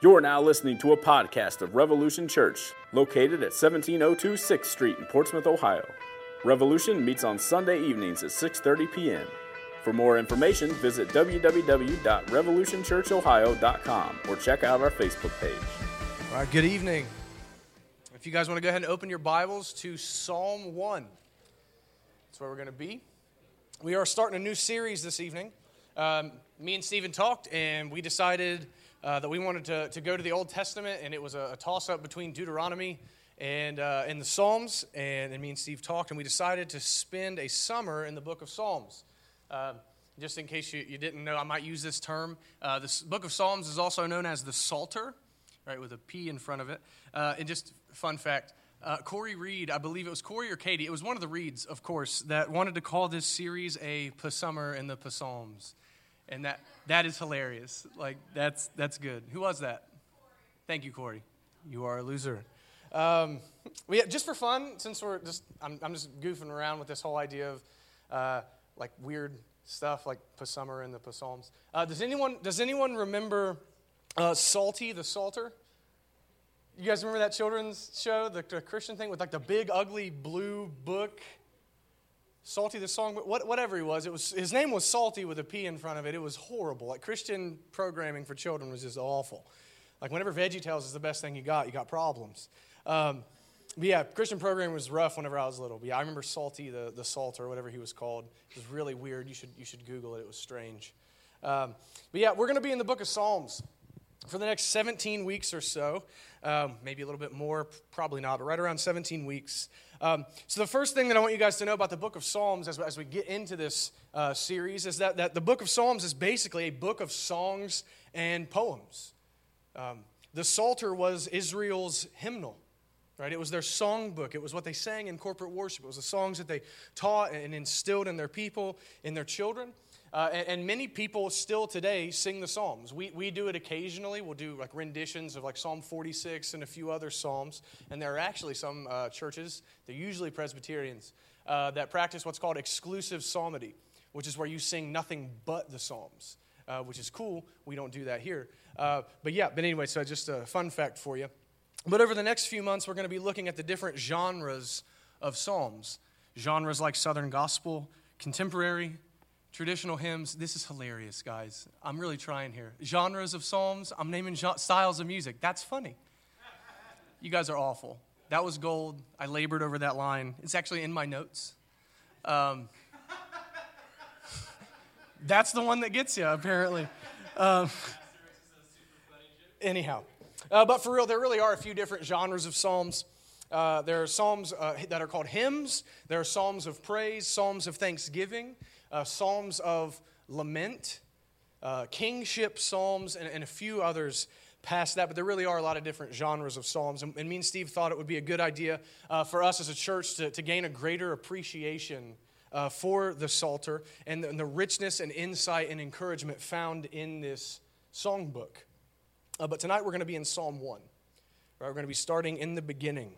You're now listening to a podcast of Revolution Church, located at 1702 6th Street in Portsmouth, Ohio. Revolution meets on Sunday evenings at 6:30 p.m. For more information, visit www.revolutionchurchohio.com or check out our Facebook page. All right, good evening. If you guys want to go ahead and open your Bibles to Psalm 1, that's where we're going to be. We are starting a new series this evening. Um, me and Stephen talked, and we decided uh, that we wanted to, to go to the Old Testament, and it was a, a toss up between Deuteronomy and, uh, and the Psalms. And, and me and Steve talked, and we decided to spend a summer in the book of Psalms. Uh, just in case you, you didn't know, I might use this term. Uh, the book of Psalms is also known as the Psalter, right, with a P in front of it. Uh, and just fun fact uh, Corey Reed, I believe it was Corey or Katie, it was one of the Reeds, of course, that wanted to call this series a Psalmer in the Psalms. And that, that is hilarious. Like, that's, that's good. Who was that? Thank you, Corey. You are a loser. Um, just for fun, since we're just, I'm, I'm just goofing around with this whole idea of uh, like weird stuff like Psalmer and the Psalms. Uh, does, anyone, does anyone remember uh, Psalty the Psalter? You guys remember that children's show, the, the, Christian thing with like the big ugly blue book? Psalty the song, what, whatever he was, it was, his name was Psalty with a P in front of it. It was horrible. Like Christian programming for children was just awful. Like whenever VeggieTales is the best thing you got, you got problems. Um, but yeah, Christian programming was rough whenever I was little. But yeah, I remember Psalty the, the Salt or whatever he was called. It was really weird. You should, you should Google it. It was strange. Um, but yeah, we're going to be in the book of Psalms for the next 17 weeks or so. Um, maybe a little bit more, probably not, but right around 17 weeks. Um, so, the first thing that I want you guys to know about the book of Psalms as, as we get into this uh, series is that, that the book of Psalms is basically a book of songs and poems. Um, the Psalter was Israel's hymnal. Right? It was their songbook. It was what they sang in corporate worship. It was the songs that they taught and instilled in their people, in their children. Uh, and, and, many people still today sing the Psalms. We, we do it occasionally. We'll do like renditions of like Psalm 46 and a few other Psalms. And there are actually some uh, churches, they're usually Presbyterians, uh, that practice what's called exclusive psalmody, which is where you sing nothing but the Psalms, uh, which is cool. We don't do that here. Uh, but yeah, but anyway, so just a fun fact for you. But over the next few months, we're going to be looking at the different genres of Psalms. Genres like Southern Gospel, Contemporary, traditional hymns. This is hilarious, guys. I'm really trying here. Genres of psalms. I'm naming styles of music. That's funny. You guys are awful. That was gold. I labored over that line. It's actually in my notes. Um, that's the one that gets you, apparently. Um, anyhow, uh, but for real, there really are a few different genres of psalms. Uh, there are psalms uh, that are called hymns. There are psalms of praise, psalms of thanksgiving uh, psalms of lament, uh, kingship psalms, and, and, a few others past that. But there really are a lot of different genres of psalms. And, and me and Steve thought it would be a good idea uh, for us as a church to, to gain a greater appreciation. Uh, for the Psalter and the, and the, richness and insight and encouragement found in this songbook. Uh, but tonight we're going to be in Psalm 1. Right? We're going to be starting in the beginning.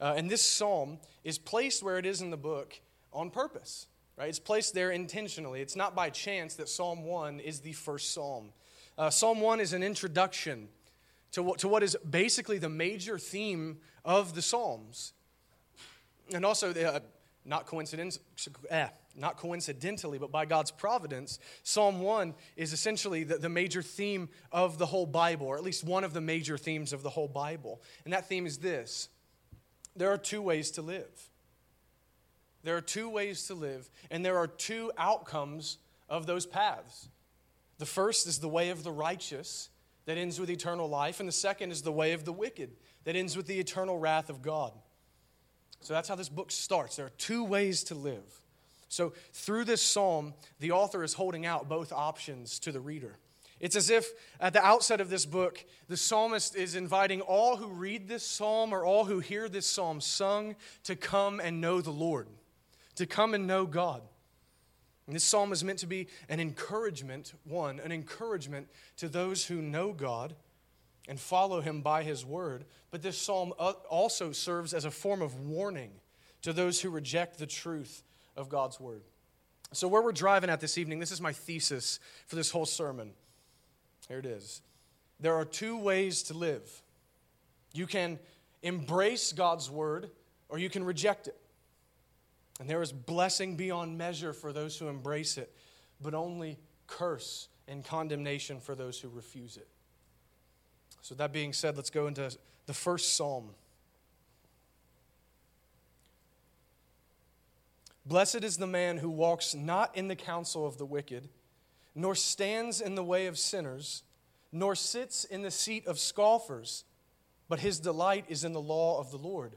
Uh, and this psalm is placed where it is in the book on purpose. Right? It's placed there intentionally. It's not by chance that Psalm 1 is the first psalm. Uh, psalm 1 is an introduction to what, to what is basically the major theme of the Psalms. And also, uh, not, coincidence, eh, not coincidentally, but by God's providence, Psalm 1 is essentially the, the major theme of the whole Bible, or at least one of the major themes of the whole Bible. And that theme is this there are two ways to live. There are two ways to live, and there are two outcomes of those paths. The first is the way of the righteous that ends with eternal life, and the second is the way of the wicked that ends with the eternal wrath of God. So that's how this book starts. There are two ways to live. So through this psalm, the author is holding out both options to the reader. It's as if at the outset of this book, the psalmist is inviting all who read this psalm or all who hear this psalm sung to come and know the Lord to come and know God. And this psalm is meant to be an encouragement, one, an encouragement to those who know God and follow him by his word. But this psalm uh, also serves as a form of warning to those who reject the truth of God's word. So, where we're driving at this evening, this is my thesis for this whole sermon. Here it is there are two ways to live. You can embrace God's word or you can reject it. And there is blessing beyond measure for those who embrace it, but only curse and condemnation for those who refuse it. So, that being said, let's go into the first psalm. Blessed is the man who walks not in the counsel of the wicked, nor stands in the way of sinners, nor sits in the seat of scoffers, but his delight is in the law of the Lord.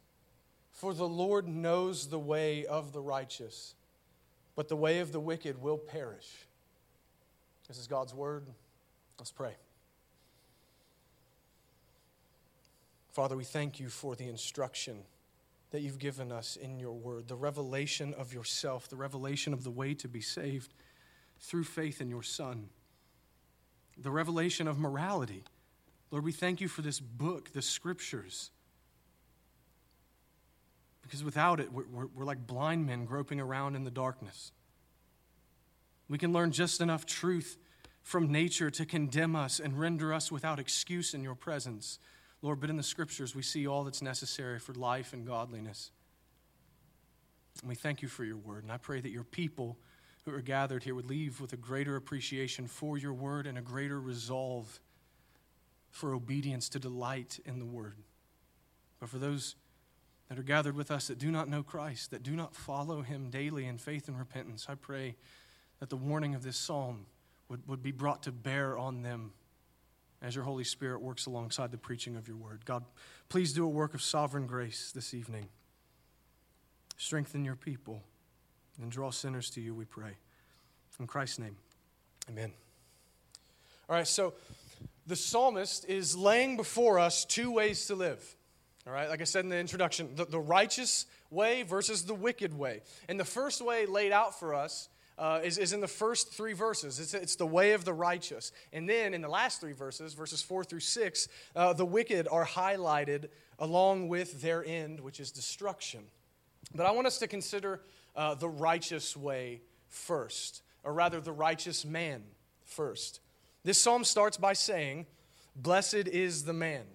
For the Lord knows the way of the righteous, but the way of the wicked will perish. This is God's word. Let's pray. Father, we thank you for the instruction that you've given us in your word, the revelation of yourself, the revelation of the way to be saved through faith in your Son, the revelation of morality. Lord, we thank you for this book, the scriptures. Because without it, we're, we're, we're like blind men groping around in the darkness. We can learn just enough truth from nature to condemn us and render us without excuse in your presence. Lord, but in the scriptures, we see all that's necessary for life and godliness. And we thank you for your word. And I pray that your people who are gathered here would leave with a greater appreciation for your word and a greater resolve for obedience to delight in the word. But for those that are gathered with us that do not know Christ, that do not follow him daily in faith and repentance, I pray that the warning of this psalm would, would be brought to bear on them as your Holy Spirit works alongside the preaching of your word. God, please do a work of sovereign grace this evening. Strengthen your people and draw sinners to you, we pray. In Christ's name, amen. All right, so the psalmist is laying before us two ways to live. All right, like I said in the introduction, the, the righteous way versus the wicked way. And the first way laid out for us uh, is, is in the first three verses. It's, it's the way of the righteous. And then in the last three verses, verses four through six, uh, the wicked are highlighted along with their end, which is destruction. But I want us to consider uh, the righteous way first, or rather, the righteous man first. This psalm starts by saying, Blessed is the man.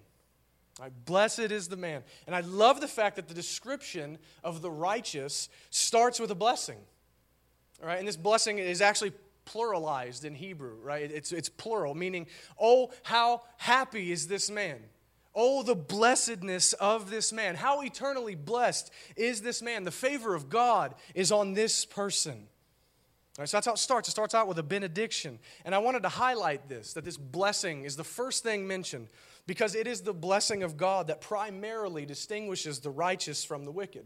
Right, blessed is the man. And I love the fact that the description of the righteous starts with a blessing. All right, and this blessing is actually pluralized in Hebrew, right? It's, it's plural, meaning, oh, how happy is this man? Oh, the blessedness of this man. How eternally blessed is this man? The favor of God is on this person. Right, so that's how it starts. It starts out with a benediction. And I wanted to highlight this that this blessing is the first thing mentioned because it is the blessing of God that primarily distinguishes the righteous from the wicked.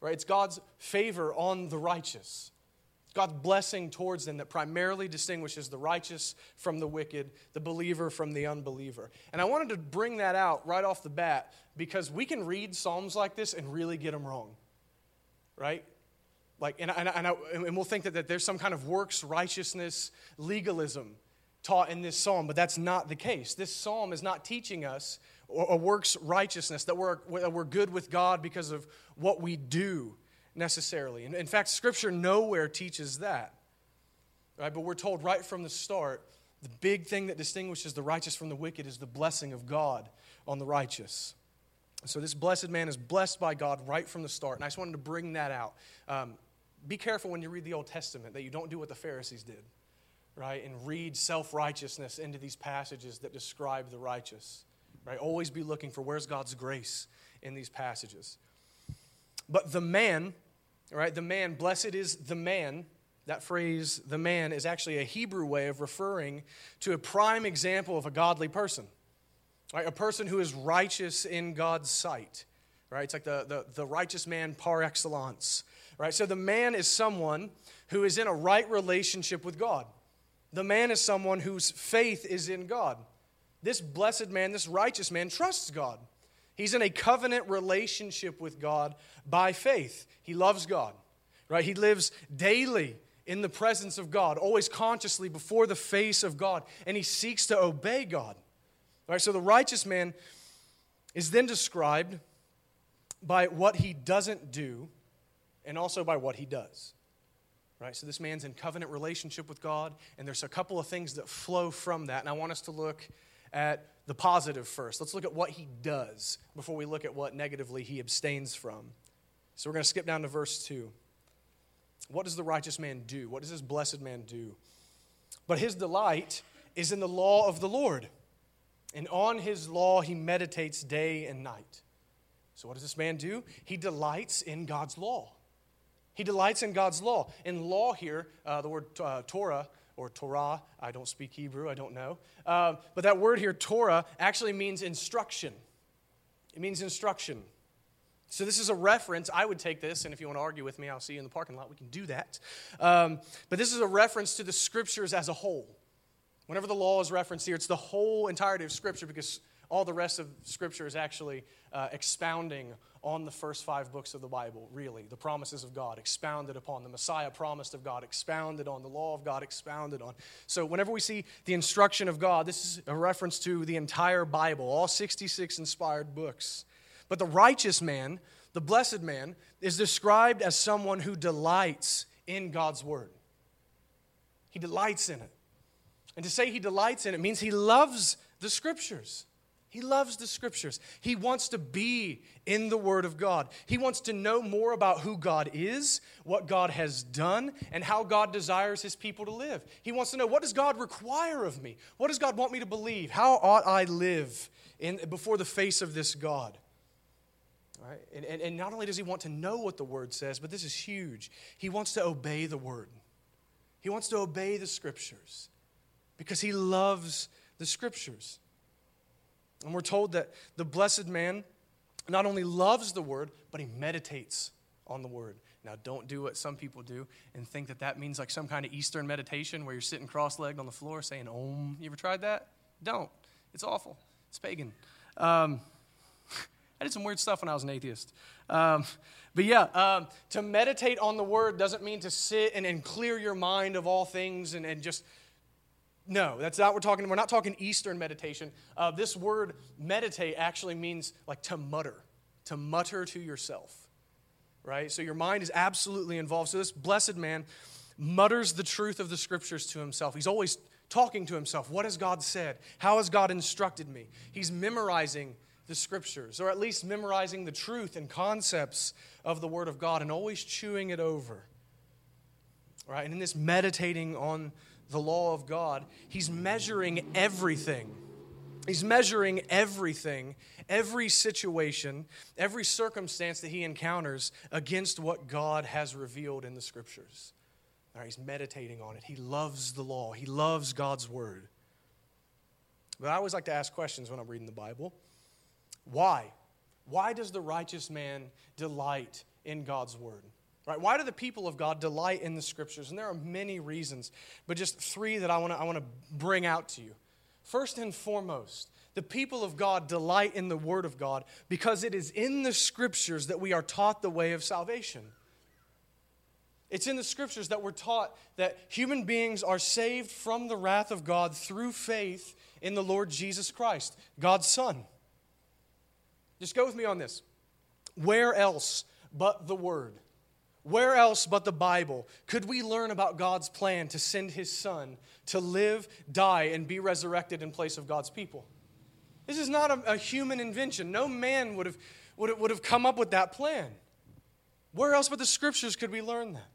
Right? It's God's favor on the righteous. God's blessing towards them that primarily distinguishes the righteous from the wicked, the believer from the unbeliever. And I wanted to bring that out right off the bat because we can read Psalms like this and really get them wrong, right? Like, and, and, and, I, and we'll think that, that there's some kind of works righteousness legalism taught in this psalm, but that's not the case. This psalm is not teaching us a works righteousness, that we're, we're good with God because of what we do necessarily. In, in fact, Scripture nowhere teaches that. Right? But we're told right from the start the big thing that distinguishes the righteous from the wicked is the blessing of God on the righteous. So, this blessed man is blessed by God right from the start. And I just wanted to bring that out. Um, be careful when you read the Old Testament that you don't do what the Pharisees did, right? And read self righteousness into these passages that describe the righteous, right? Always be looking for where's God's grace in these passages. But the man right? The man, blessed is the man. That phrase, the man, is actually a Hebrew way of referring to a prime example of a godly person, right? A person who is righteous in God's sight, right? It's like the, the, the righteous man par excellence, right? So the man is someone who is in a right relationship with God. The man is someone whose faith is in God. This blessed man, this righteous man, trusts God. He's in a covenant relationship with God by faith. He loves God, right? He lives daily in the presence of God, always consciously before the face of God, and he seeks to obey God. Right, so the righteous man is then described by what he doesn't do and also by what he does. Right? So this man's in covenant relationship with God, and there's a couple of things that flow from that. And I want us to look at the positive first. Let's look at what he does before we look at what negatively he abstains from. So we're going to skip down to verse 2. What does the righteous man do? What does this blessed man do? But his delight is in the law of the Lord, and on his law he meditates day and night. So, what does this man do? He delights in God's law. He delights in God's law. In law here, uh, the word uh, Torah or Torah, I don't speak Hebrew, I don't know. Uh, but that word here, Torah, actually means instruction. It means instruction. So, this is a reference. I would take this, and if you want to argue with me, I'll see you in the parking lot. We can do that. Um, but this is a reference to the scriptures as a whole. Whenever the law is referenced here, it's the whole entirety of scripture because all the rest of scripture is actually uh, expounding on the first five books of the Bible, really. The promises of God expounded upon, the Messiah promised of God expounded on, the law of God expounded on. So, whenever we see the instruction of God, this is a reference to the entire Bible, all 66 inspired books. But the righteous man, the blessed man, is described as someone who delights in God's word. He delights in it. And to say he delights in it means he loves the scriptures. He loves the scriptures. He wants to be in the Word of God. He wants to know more about who God is, what God has done, and how God desires His people to live. He wants to know what does God require of me? What does God want me to believe? How ought I live in, before the face of this God? Right? And, and, and not only does he want to know what the Word says, but this is huge. He wants to obey the Word. He wants to obey the Scriptures because he loves the Scriptures. And we're told that the blessed man not only loves the word, but he meditates on the word. Now, don't do what some people do and think that that means like some kind of Eastern meditation where you're sitting cross legged on the floor saying, Om. You ever tried that? Don't. It's awful. It's pagan. Um, I did some weird stuff when I was an atheist. Um, but yeah, um, to meditate on the word doesn't mean to sit and, and clear your mind of all things and, and just no, that's not what we're talking. We're not talking Eastern meditation. Uh, this word meditate actually means like to mutter, to mutter to yourself, right? So your mind is absolutely involved. So this blessed man mutters the truth of the scriptures to himself. He's always talking to himself. What has God said? How has God instructed me? He's memorizing the scriptures, or at least memorizing the truth and concepts of the Word of God and always chewing it over. Right? And in this meditating on the law of God, he's measuring everything. He's measuring everything, every situation, every circumstance that he encounters against what God has revealed in the scriptures. He's meditating on it. He loves the law, he loves God's word. But I always like to ask questions when I'm reading the Bible. Why? Why does the righteous man delight in God's word? Right? Why do the people of God delight in the scriptures? And there are many reasons, but just three that I want to I want to bring out to you. First and foremost, the people of God delight in the word of God because it is in the scriptures that we are taught the way of salvation. It's in the scriptures that we're taught that human beings are saved from the wrath of God through faith in the Lord Jesus Christ, God's Son. Just go with me on this. Where else but the Word? Where else but the Bible could we learn about God's plan to send his son to live, die, and be resurrected in place of God's people? This is not a, a human invention. No man would have, would, have, would have come up with that plan. Where else but the scriptures could we learn that?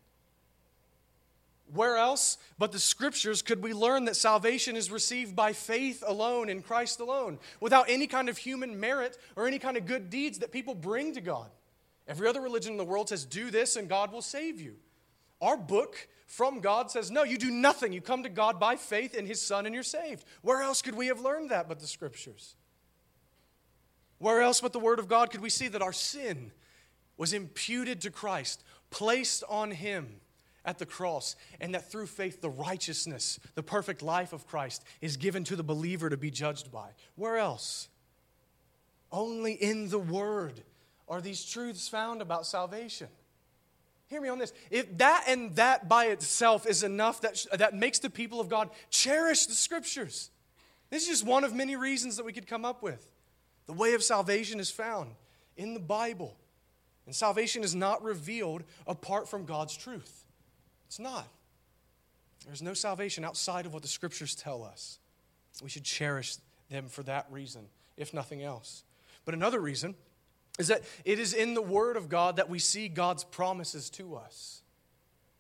Where else but the scriptures could we learn that salvation is received by faith alone in Christ alone, without any kind of human merit or any kind of good deeds that people bring to God? Every other religion in the world says, do this and God will save you. Our book from God says, no, you do nothing. You come to God by faith in His Son and you're saved. Where else could we have learned that but the Scriptures? Where else but the Word of God could we see that our sin was imputed to Christ, placed on Him at the cross, and that through faith the righteousness, the perfect life of Christ is given to the believer to be judged by? Where else? Only in the Word are these truths found about salvation. Hear me on this. If that and that by itself is enough that, that makes the people of God cherish the Scriptures, this is just one of many reasons that we could come up with. The way of salvation is found in the Bible. And salvation is not revealed apart from God's truth. It's not. There's no salvation outside of what the scriptures tell us. We should cherish them for that reason, if nothing else. But another reason is that it is in the Word of God that we see God's promises to us.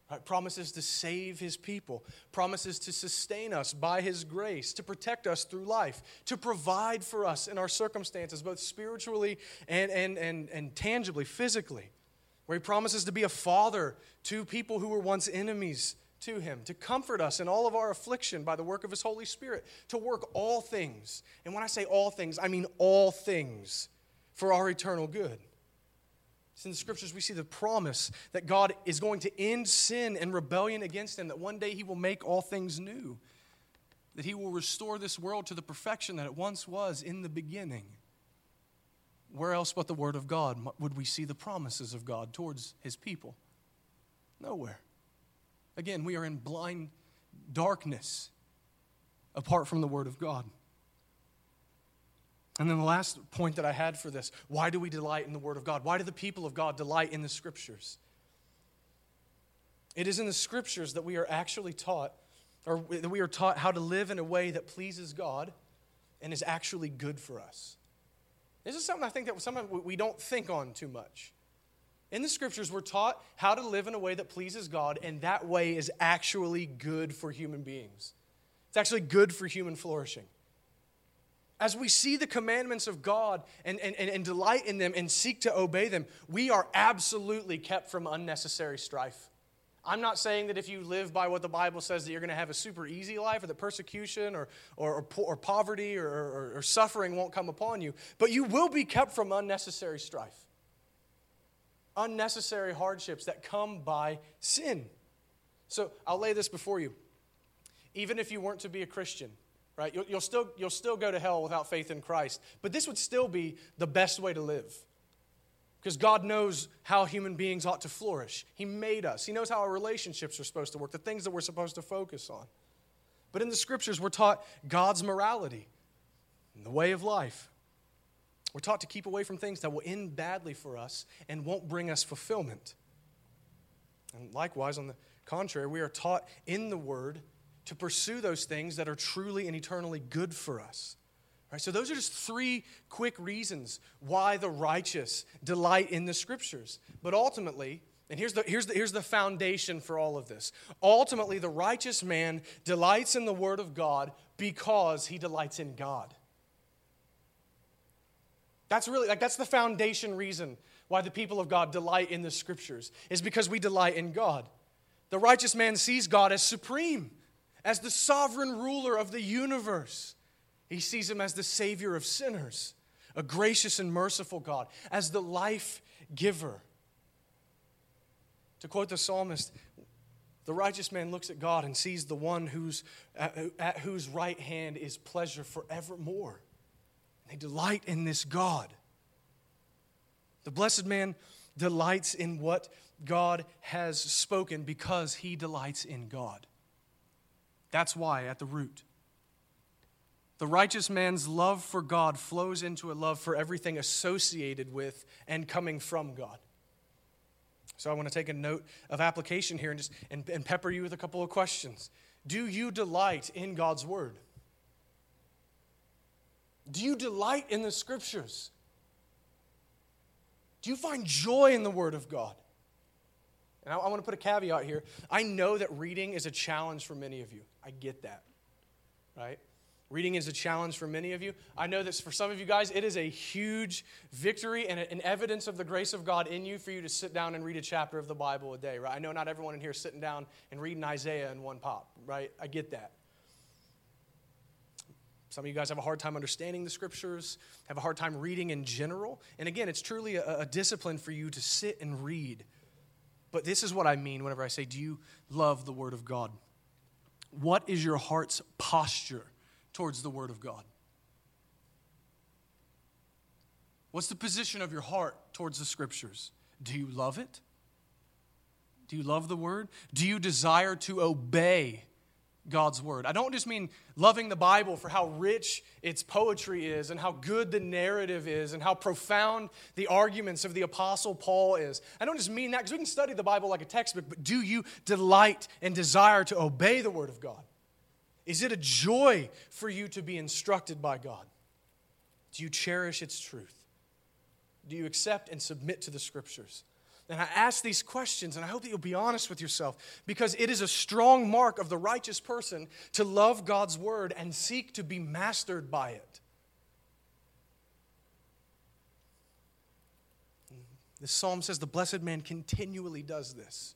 Right? Promises to save His people, promises to sustain us by His grace, to protect us through life, to provide for us in our circumstances, both spiritually and, and, and, and tangibly, physically. Where He promises to be a father to people who were once enemies to him, to comfort us in all of our affliction by the work of his Holy Spirit, to work all things. And when I say all things, I mean all things for our eternal good. It's in the scriptures we see the promise that God is going to end sin and rebellion against him, that one day he will make all things new, that he will restore this world to the perfection that it once was in the beginning. Where else but the Word of God would we see the promises of God towards his people? Nowhere. Again, we are in blind darkness apart from the Word of God. And then the last point that I had for this why do we delight in the Word of God? Why do the people of God delight in the Scriptures? It is in the Scriptures that we are actually taught, or that we are taught how to live in a way that pleases God and is actually good for us. This is something I think that sometimes we don't think on too much. In the scriptures, we're taught how to live in a way that pleases God, and that way is actually good for human beings. It's actually good for human flourishing. As we see the commandments of God and, and, and, delight in them and seek to obey them, we are absolutely kept from unnecessary strife. I'm not saying that if you live by what the Bible says that you're going to have a super easy life or that persecution or, or, or, or poverty or, or, or suffering won't come upon you, but you will be kept from unnecessary strife unnecessary hardships that come by sin. So I'll lay this before you. Even if you weren't to be a Christian, right, you'll, you'll, still, you'll still go to hell without faith in Christ. But this would still be the best way to live. Because God knows how human beings ought to flourish. He made us, He knows how our relationships are supposed to work, the things that we're supposed to focus on. But in the scriptures, we're taught God's morality, the way of life. We're taught to keep away from things that will end badly for us and won't bring us fulfillment. And likewise, on the contrary, we are taught in the Word to pursue those things that are truly and eternally good for us. Right, so, those are just three quick reasons why the righteous delight in the Scriptures. But ultimately, and here's the, here's, the, here's the foundation for all of this. Ultimately, the righteous man delights in the Word of God because he delights in God. That's really like that's the foundation reason why the people of God delight in the scriptures is because we delight in God. The righteous man sees God as supreme, as the sovereign ruler of the universe. He sees him as the savior of sinners, a gracious and merciful God, as the life giver. To quote the psalmist, the righteous man looks at God and sees the one whose, at, at whose right hand is pleasure forevermore. They delight in this God. The blessed man delights in what God has spoken because he delights in God. That's why, at the root. The righteous man's love for God flows into a love for everything associated with and coming from God. So I want to take a note of application here and just and, and pepper you with a couple of questions. Do you delight in God's word? Do you delight in the scriptures? Do you find joy in the Word of God? And I, I want to put a caveat here. I know that reading is a challenge for many of you. I get that, right? Reading is a challenge for many of you. I know that for some of you guys, it is a huge victory and an evidence of the grace of God in you for you to sit down and read a chapter of the Bible a day, right? I know not everyone in here is sitting down and reading Isaiah in one pop, right? I get that. Some of you guys have a hard time understanding the scriptures, have a hard time reading in general. And again, it's truly a, a, discipline for you to sit and read. But this is what I mean whenever I say, Do you love the Word of God? What is your heart's posture towards the Word of God? What's the position of your heart towards the scriptures? Do you love it? Do you love the word? Do you desire to obey God's word? I don't just mean loving the Bible for how rich its poetry is and how good the narrative is and how profound the arguments of the Apostle Paul is. I don't just mean that because we can study the Bible like a textbook, but do you delight and desire to obey the word of God? Is it a joy for you to be instructed by God? Do you cherish its truth? Do you accept and submit to the scriptures? And I ask these questions, and I hope that you'll be honest with yourself because it is a strong mark of the righteous person to love God's word and seek to be mastered by it. The psalm says the blessed man continually does this.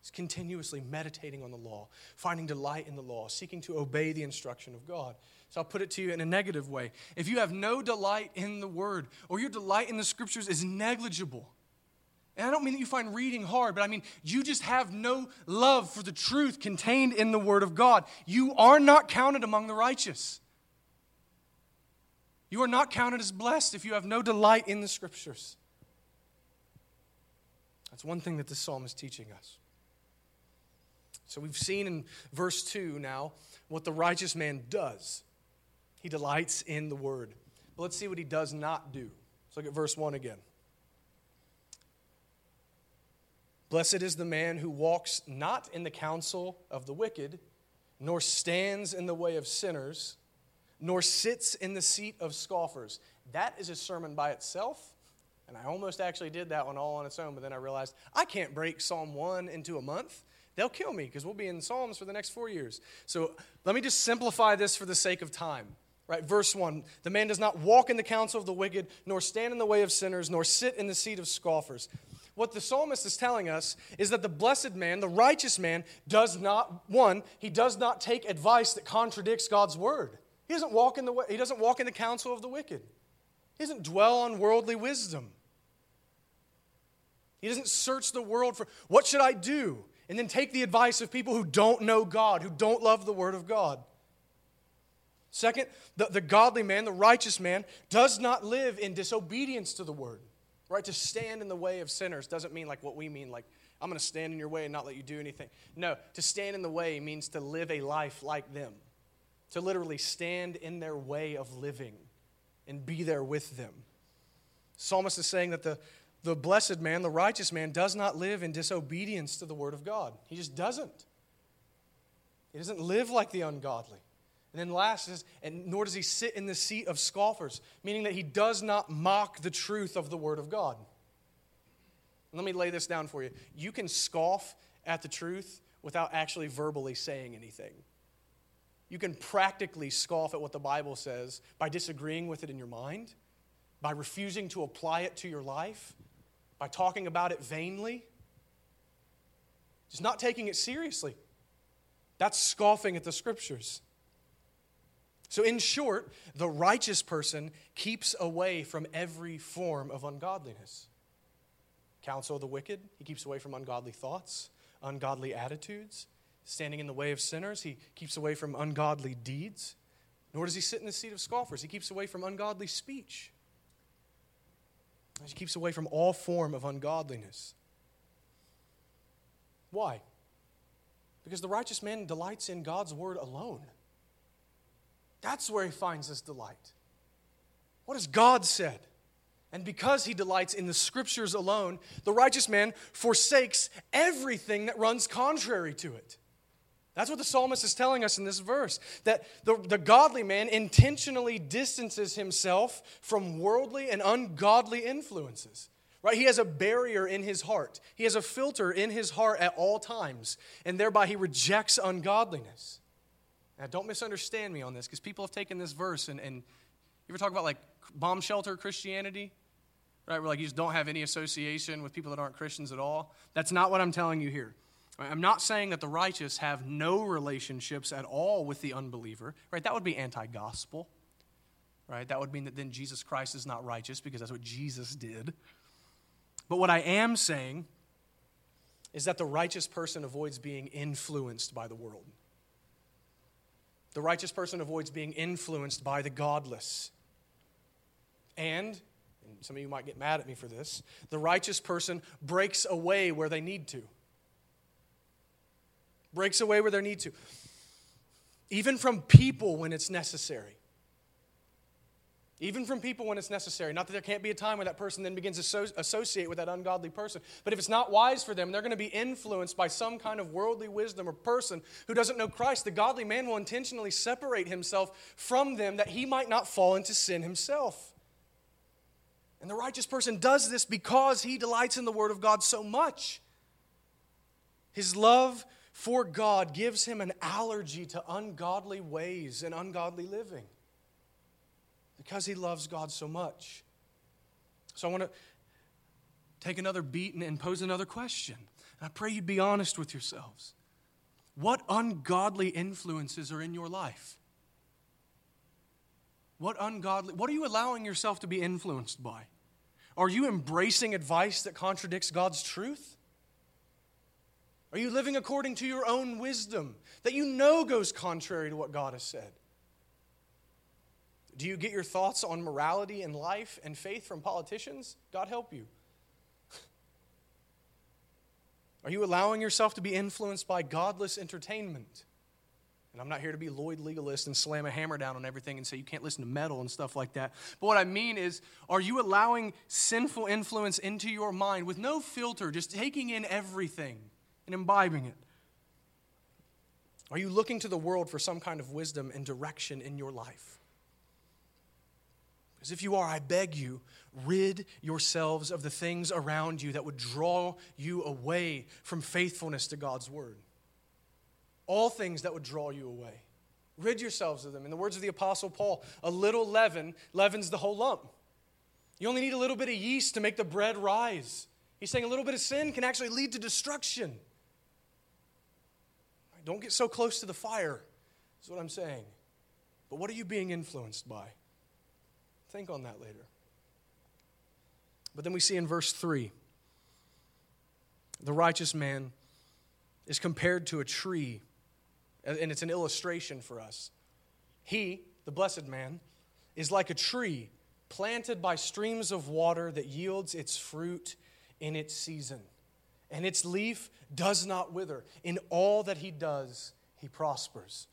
He's continuously meditating on the law, finding delight in the law, seeking to obey the instruction of God. So I'll put it to you in a negative way. If you have no delight in the word, or your delight in the scriptures is negligible, and I don't mean that you find reading hard, but I mean you just have no love for the truth contained in the Word of God. You are not counted among the righteous. You are not counted as blessed if you have no delight in the Scriptures. That's one thing that this psalm is teaching us. So we've seen in verse 2 now what the righteous man does. He delights in the Word. But let's see what he does not do. Let's look at verse 1 again. Blessed is the man who walks not in the counsel of the wicked, nor stands in the way of sinners, nor sits in the seat of scoffers. That is a sermon by itself. And I almost actually did that one all on its own, but then I realized I can't break Psalm 1 into a month. They'll kill me because we'll be in Psalms for the next four years. So let me just simplify this for the sake of time. Right, verse 1 The man does not walk in the counsel of the wicked, nor stand in the way of sinners, nor sit in the seat of scoffers what the psalmist is telling us is that the blessed man, the righteous man, does not, one, he does not take advice that contradicts God's word. He doesn't walk in the, way, he doesn't walk in the counsel of the wicked. He doesn't dwell on worldly wisdom. He doesn't search the world for what should I do and then take the advice of people who don't know God, who don't love the word of God. Second, the, the godly man, the righteous man, does not live in disobedience to the word. Right? To stand in the way of sinners doesn't mean like what we mean, like, I'm going to stand in your way and not let you do anything. No, to stand in the way means to live a life like them, to literally stand in their way of living and be there with them. Psalmist is saying that the, the blessed man, the righteous man, does not live in disobedience to the word of God. He just doesn't. He doesn't live like the ungodly. And then last is, and nor does he sit in the seat of scoffers, meaning that he does not mock the truth of the Word of God. Let me lay this down for you. You can scoff at the truth without actually verbally saying anything. You can practically scoff at what the Bible says by disagreeing with it in your mind, by refusing to apply it to your life, by talking about it vainly, just not taking it seriously. That's scoffing at the scriptures. So, in short, the righteous person keeps away from every form of ungodliness. Counsel of the wicked, he keeps away from ungodly thoughts, ungodly attitudes. Standing in the way of sinners, he keeps away from ungodly deeds. Nor does he sit in the seat of scoffers. He keeps away from ungodly speech. He keeps away from all form of ungodliness. Why? Because the righteous man delights in God's word alone. That's where he finds his delight. What has God said? And because he delights in the scriptures alone, the righteous man forsakes everything that runs contrary to it. That's what the psalmist is telling us in this verse that the, the godly man intentionally distances himself from worldly and ungodly influences. Right? He has a barrier in his heart. He has a filter in his heart at all times, and thereby he rejects ungodliness. Now, don't misunderstand me on this because people have taken this verse and, and you ever talk about like bomb shelter Christianity? Right? Where like you just don't have any association with people that aren't Christians at all. That's not what I'm telling you here. I'm not saying that the righteous have no relationships at all with the unbeliever. Right? That would be anti gospel. Right? That would mean that then Jesus Christ is not righteous because that's what Jesus did. But what I am saying is that the righteous person avoids being influenced by the world. The righteous person avoids being influenced by the godless. And, some of you might get mad at me for this, the righteous person breaks away where they need to. Breaks away where they need to. Even from people when it's necessary. Even from people when it's necessary. Not that there can't be a time where that person then begins to associate with that ungodly person. But if it's not wise for them, they're going to be influenced by some kind of worldly wisdom or person who doesn't know Christ. The godly man will intentionally separate himself from them that he might not fall into sin himself. And the righteous person does this because he delights in the Word of God so much. His love for God gives him an allergy to ungodly ways and ungodly living because he loves God so much. So I want to take another beat and pose another question. And I pray you'd be honest with yourselves. What ungodly influences are in your life? What ungodly, what are you allowing yourself to be influenced by? Are you embracing advice that contradicts God's truth? Are you living according to your own wisdom that you know goes contrary to what God has said? Do you get your thoughts on morality and life and faith from politicians? God help you. Are you allowing yourself to be influenced by godless entertainment? And I'm not here to be Lloyd legalist and slam a hammer down on everything and say you can't listen to metal and stuff like that. But what I mean is, are you allowing sinful influence into your mind with no filter, just taking in everything and imbibing it? Are you looking to the world for some kind of wisdom and direction in your life? Because if you are, I beg you, rid yourselves of the things around you that would draw you away from faithfulness to God's word. All things that would draw you away. Rid yourselves of them. In the words of the Apostle Paul, a little leaven leavens the whole lump. You only need a little bit of yeast to make the bread rise. He's saying a little bit of sin can actually lead to destruction. Don't get so close to the fire, is what I'm saying. But what are you being influenced by? Think on that later. But then we see in verse 3 the righteous man is compared to a tree, and it's an illustration for us. He, the blessed man, is like a tree planted by streams of water that yields its fruit in its season, and its leaf does not wither. In all that he does, he prospers.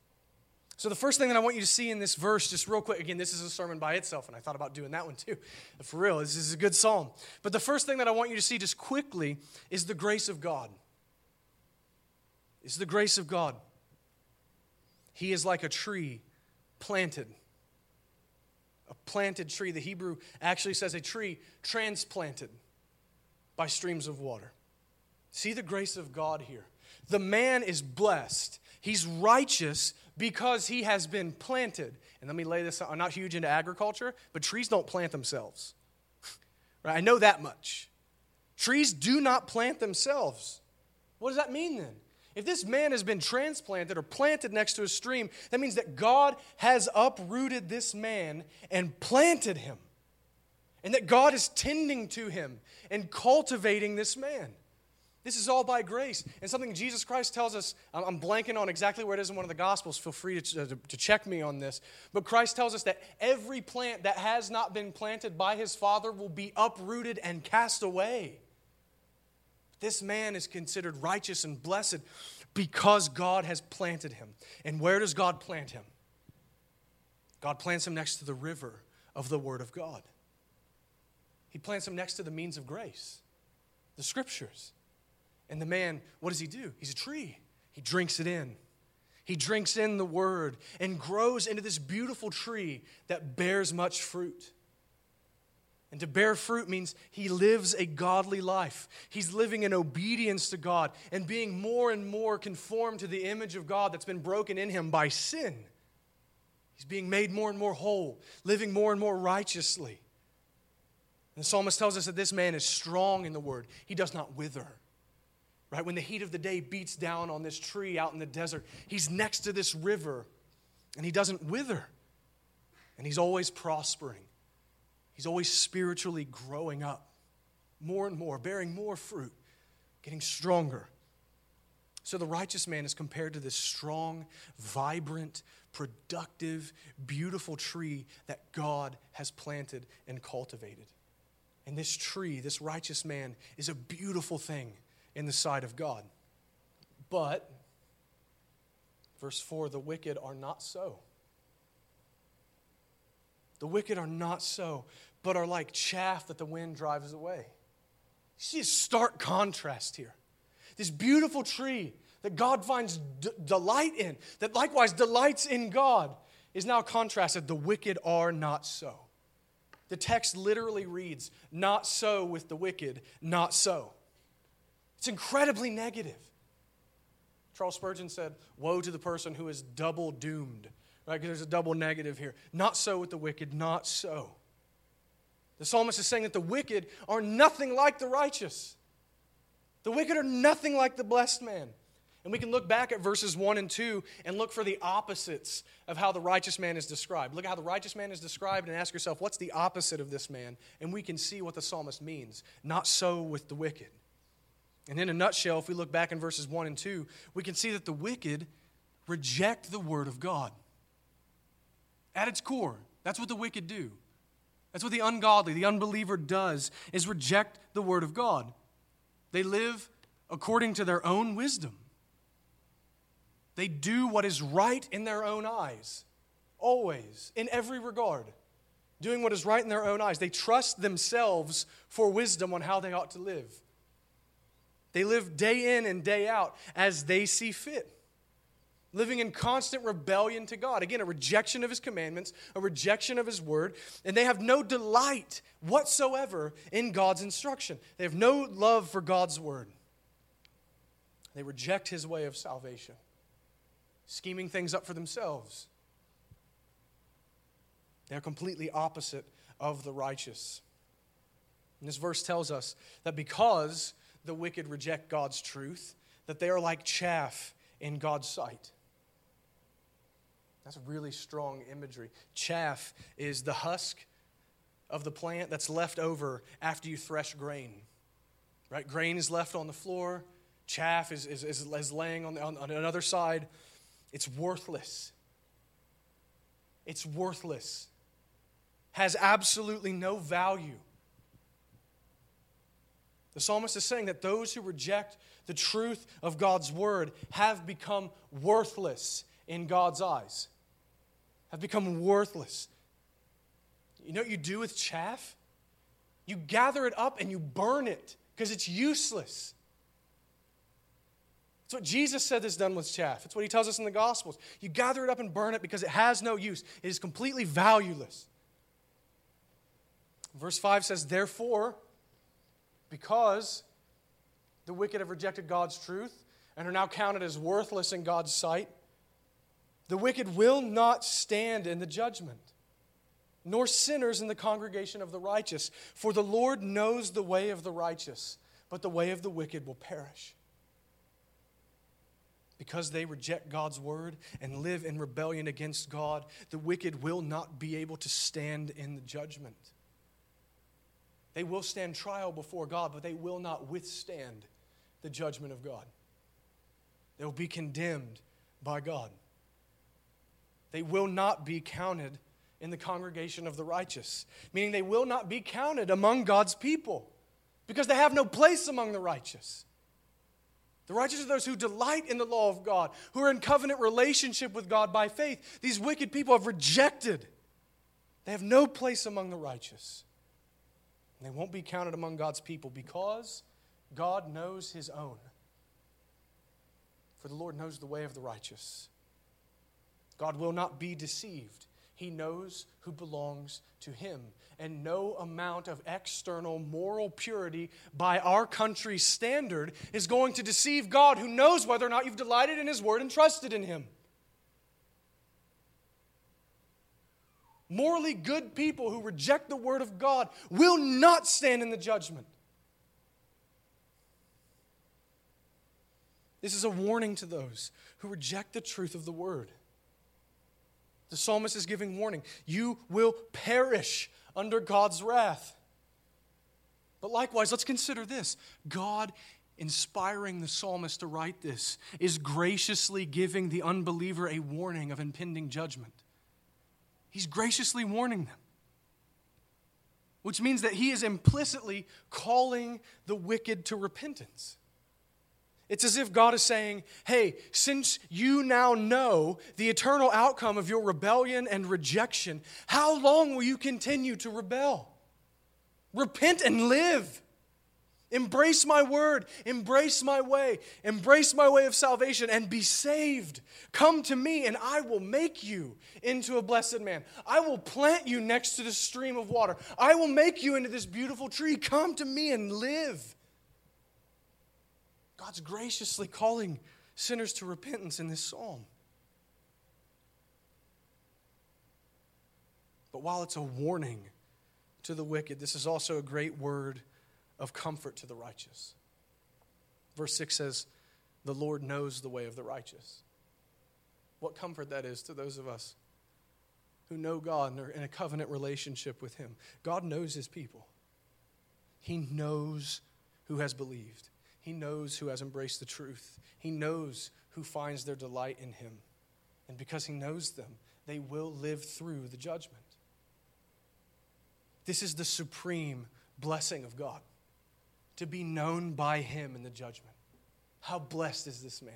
So, the first thing that I want you to see in this verse, just real quick, again, this is a sermon by itself, and I thought about doing that one too. For real, this is a good psalm. But the first thing that I want you to see just quickly is the grace of God. Is the grace of God. He is like a tree planted. A planted tree. The Hebrew actually says a tree transplanted by streams of water. See the grace of God here. The man is blessed. He's righteous because he has been planted. And let me lay this out. I'm not huge into agriculture, but trees don't plant themselves. right? I know that much. Trees do not plant themselves. What does that mean then? If this man has been transplanted or planted next to a stream, that means that God has uprooted this man and planted him. And that God is tending to him and cultivating this man. This is all by grace. And something Jesus Christ tells us, I'm blanking on exactly where it is in one of the Gospels. Feel free to, to, to, check me on this. But Christ tells us that every plant that has not been planted by his Father will be uprooted and cast away. This man is considered righteous and blessed because God has planted him. And where does God plant him? God plants him next to the river of the Word of God. He plants him next to the means of grace, the Scriptures. And the man, what does he do? He's a tree. He drinks it in. He drinks in the word and grows into this beautiful tree that bears much fruit. And to bear fruit means he lives a godly life. He's living in obedience to God and being more and more conformed to the image of God that's been broken in him by sin. He's being made more and more whole, living more and more righteously. And the psalmist tells us that this man is strong in the word, he does not wither right? When the heat of the day beats down on this tree out in the desert, he's next to this river and he doesn't wither. And he's always prospering. He's always spiritually growing up more and more, bearing more fruit, getting stronger. So the righteous man is compared to this strong, vibrant, productive, beautiful tree that God has planted and cultivated. And this tree, this righteous man, is a beautiful thing in the sight of God. But, verse 4 the wicked are not so. The wicked are not so, but are like chaff that the wind drives away. You see a stark contrast here. This beautiful tree that God finds d- delight in, that likewise delights in God, is now contrasted. The wicked are not so. The text literally reads, Not so with the wicked, not so. It's incredibly negative. Charles Spurgeon said, Woe to the person who is double doomed. Right? Because there's a double negative here. Not so with the wicked, not so. The psalmist is saying that the wicked are nothing like the righteous. The wicked are nothing like the blessed man. And we can look back at verses 1 and 2 and look for the opposites of how the righteous man is described. Look at how the righteous man is described and ask yourself, what's the opposite of this man? And we can see what the psalmist means. Not so with the wicked. And in a nutshell, if we look back in verses 1 and 2, we can see that the wicked reject the word of God. At its core, that's what the wicked do. That's what the ungodly, the unbeliever does, is reject the word of God. They live according to their own wisdom. They do what is right in their own eyes, always, in every regard. Doing what is right in their own eyes. They trust themselves for wisdom on how they ought to live. They live day in and day out as they see fit living in constant rebellion to God. Again, a rejection of His commandments, a rejection of His word, and they have no delight whatsoever in God's instruction. They have no love for God's word. They reject His way of salvation, scheming things up for themselves. They're completely opposite of the righteous. And this verse tells us that because the wicked reject God's truth, that they are like chaff in God's sight. That's really strong imagery. Chaff is the husk of the plant that's left over after you thresh grain. Right? Grain is left on the floor, chaff is, is, is, is laying on, the, on, on another side. It's worthless. It's worthless. Has absolutely no value. The psalmist is saying that those who reject the truth of God's word have become worthless in God's eyes have become worthless. You know what you do with chaff? You gather it up and you burn it because it's useless. That's what Jesus said is done with chaff. It's what he tells us in the Gospels. You gather it up and burn it because it has no use, it is completely valueless. Verse 5 says, Therefore, because the wicked have rejected God's truth and are now counted as worthless in God's sight, the wicked will not stand in the judgment, nor sinners in the congregation of the righteous. For the Lord knows the way of the righteous, but the way of the wicked will perish. Because they reject God's word and live in rebellion against God, the wicked will not be able to stand in the judgment. They will stand trial before God, but they will not withstand the judgment of God. They will be condemned by God. They will not be counted in the congregation of the righteous, meaning they will not be counted among God's people because they have no place among the righteous. The righteous are those who delight in the law of God, who are in covenant relationship with God by faith. These wicked people have rejected. They have no place among the righteous. They won't be counted among God's people because God knows his own. For the Lord knows the way of the righteous God will not be deceived. He knows who belongs to him. And no amount of external moral purity by our country's standard is going to deceive God, who knows whether or not you've delighted in his word and trusted in him. Morally good people who reject the word of God will not stand in the judgment. This is a warning to those who reject the truth of the word. The psalmist is giving warning. You will perish under God's wrath. But likewise, let's consider this God inspiring the psalmist to write this is graciously giving the unbeliever a warning of impending judgment. He's graciously warning them. which means that he is implicitly calling the wicked to repentance. It's as if God is saying, Hey, since you now know the eternal outcome of your rebellion and rejection, how long will you continue to rebel? Repent and live. Embrace my word, embrace my way, embrace my way of salvation, and be saved. Come to me, and I will make you into a blessed man. I will plant you next to the stream of water. I will make you into this beautiful tree. Come to me and live. God's graciously calling sinners to repentance in this psalm. But while it's a warning to the wicked, this is also a great word of comfort to the righteous. Verse 6 says, The Lord knows the way of the righteous. What comfort that is to those of us who know God and are in a covenant relationship with Him. God knows His people, He knows who has believed, He knows who has embraced the truth, He knows who finds their delight in Him. And because He knows them, they will live through the judgment. This is the supreme blessing of God to be known by him in the judgment. How blessed is this man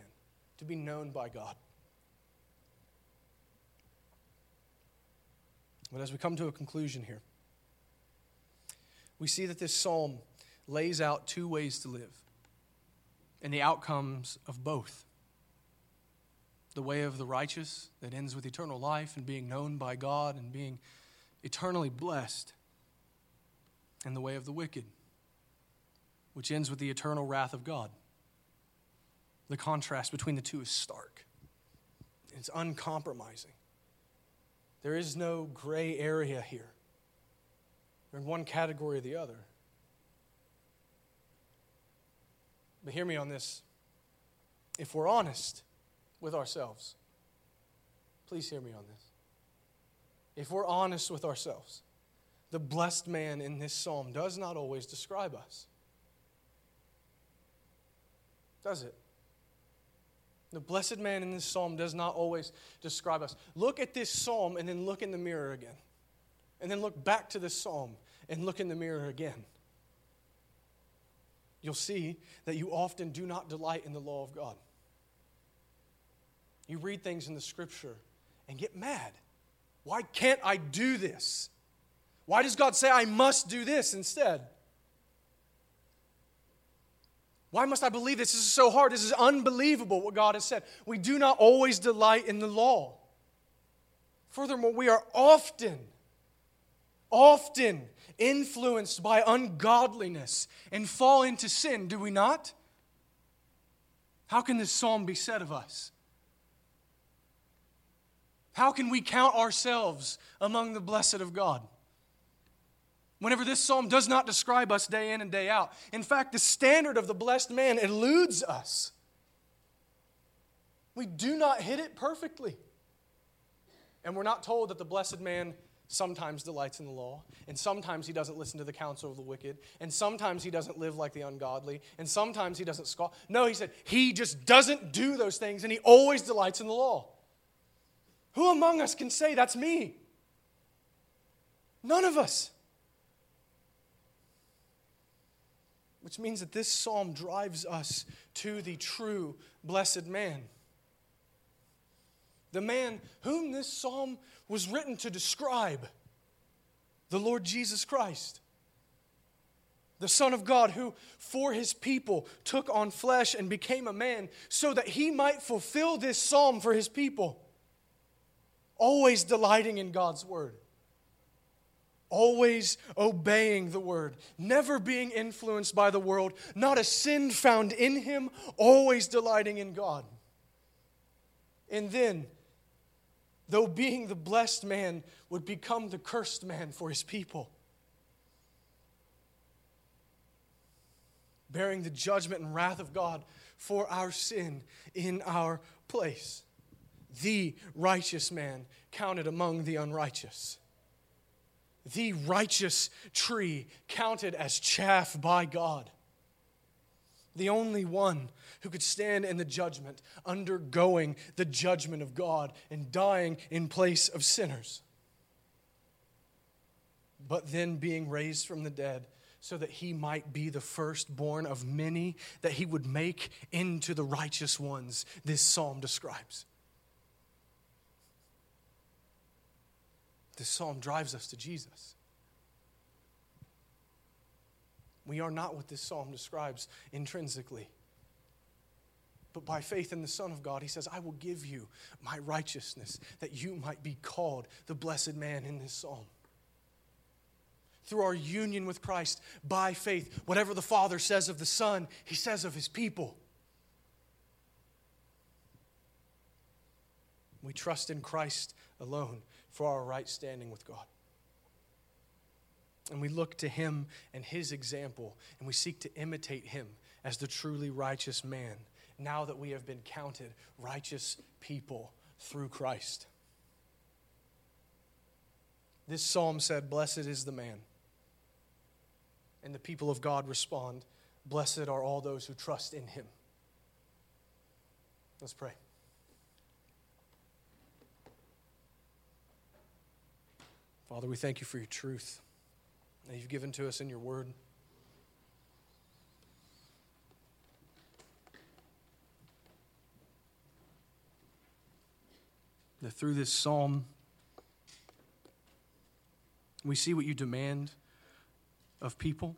to be known by God. But as we come to a conclusion here, we see that this psalm lays out two ways to live and the outcomes of both. The way of the righteous that ends with eternal life and being known by God and being eternally blessed, and the way of the wicked which ends with the eternal wrath of God. The contrast between the two is stark, it's uncompromising. There is no gray area here. You're in one category or the other. But hear me on this. If we're honest with ourselves, please hear me on this. If we're honest with ourselves, the blessed man in this psalm does not always describe us does it? The blessed man in this psalm does not always describe us. Look at this psalm and then look in the mirror again. And then look back to this psalm and look in the mirror again. You'll see that you often do not delight in the law of God. You read things in the scripture and get mad. Why can't I do this? Why does God say I must do this instead? Why must I believe this? This is so hard. This is unbelievable what God has said. We do not always delight in the law. Furthermore, we are often, often influenced by ungodliness and fall into sin, do we not? How can this psalm be said of us? How can we count ourselves among the blessed of God? Whenever this psalm does not describe us day in and day out. In fact, the standard of the blessed man eludes us. We do not hit it perfectly. And we're not told that the blessed man sometimes delights in the law, and sometimes he doesn't listen to the counsel of the wicked, and sometimes he doesn't live like the ungodly, and sometimes he doesn't scoff. No, he said he just doesn't do those things, and he always delights in the law. Who among us can say that's me? None of us. Which means that this psalm drives us to the true blessed man. The man whom this psalm was written to describe, the Lord Jesus Christ. The Son of God, who for his people took on flesh and became a man, so that he might fulfill this psalm for his people, always delighting in God's word always obeying the word, never being influenced by the world, not a sin found in him, always delighting in God. And then, though being the blessed man, would become the cursed man for his people. Bearing the judgment and wrath of God for our sin in our place. The righteous man counted among the unrighteous the righteous tree counted as chaff by God. The only one who could stand in the judgment, undergoing the judgment of God and dying in place of sinners. but then being raised from the dead, so that he might be the firstborn of many that he would make into the righteous ones, this psalm describes. This psalm drives us to Jesus. We are not what this psalm describes intrinsically. But by faith in the Son of God, he says, I will give you my righteousness that you might be called the blessed man in this psalm. Through our union with Christ by faith, whatever the Father says of the Son, he says of his people. We trust in Christ alone for our right standing with God. And we look to him and his example, and we seek to imitate him as the truly righteous man now that we have been counted righteous people through Christ. This psalm said, Blessed is the man. And the people of God respond, Blessed are all those who trust in him. Let's pray. Father, we thank you for your truth that you've given to us in your word. that through this psalm, we see what you demand of people.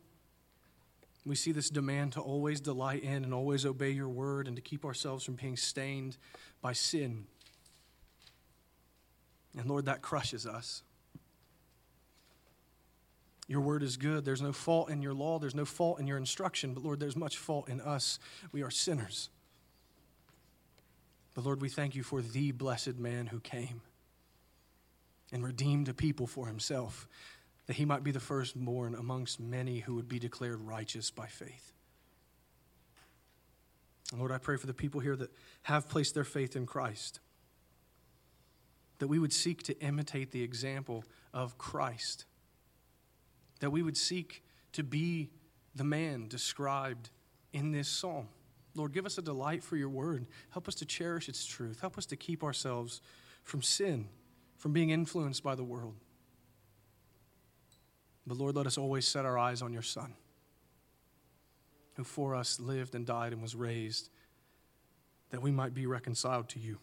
We see this demand to always delight in and always obey your word and to keep ourselves from being stained by sin. And Lord, that crushes us. Your word is good. There's no fault in your law, there's no fault in your instruction, but Lord, there's much fault in us. We are sinners. But Lord, we thank you for the blessed man who came and redeemed a people for himself, that he might be the firstborn amongst many who would be declared righteous by faith. And Lord, I pray for the people here that have placed their faith in Christ, that we would seek to imitate the example of Christ, that we would seek to be the man described in this psalm. Lord, give us a delight for your word. Help us to cherish its truth. Help us to keep ourselves from sin, from being influenced by the world. But Lord, let us always set our eyes on your Son, who for us lived and died and was raised, that we might be reconciled to you.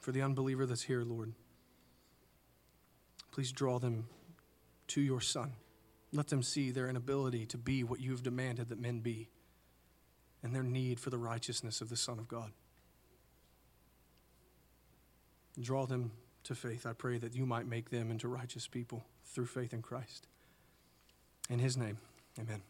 For the unbeliever that's here, Lord, please draw them to your Son. Let them see their inability to be what you have demanded that men be and their need for the righteousness of the Son of God. Draw them to faith. I pray that you might make them into righteous people through faith in Christ. In his name, amen.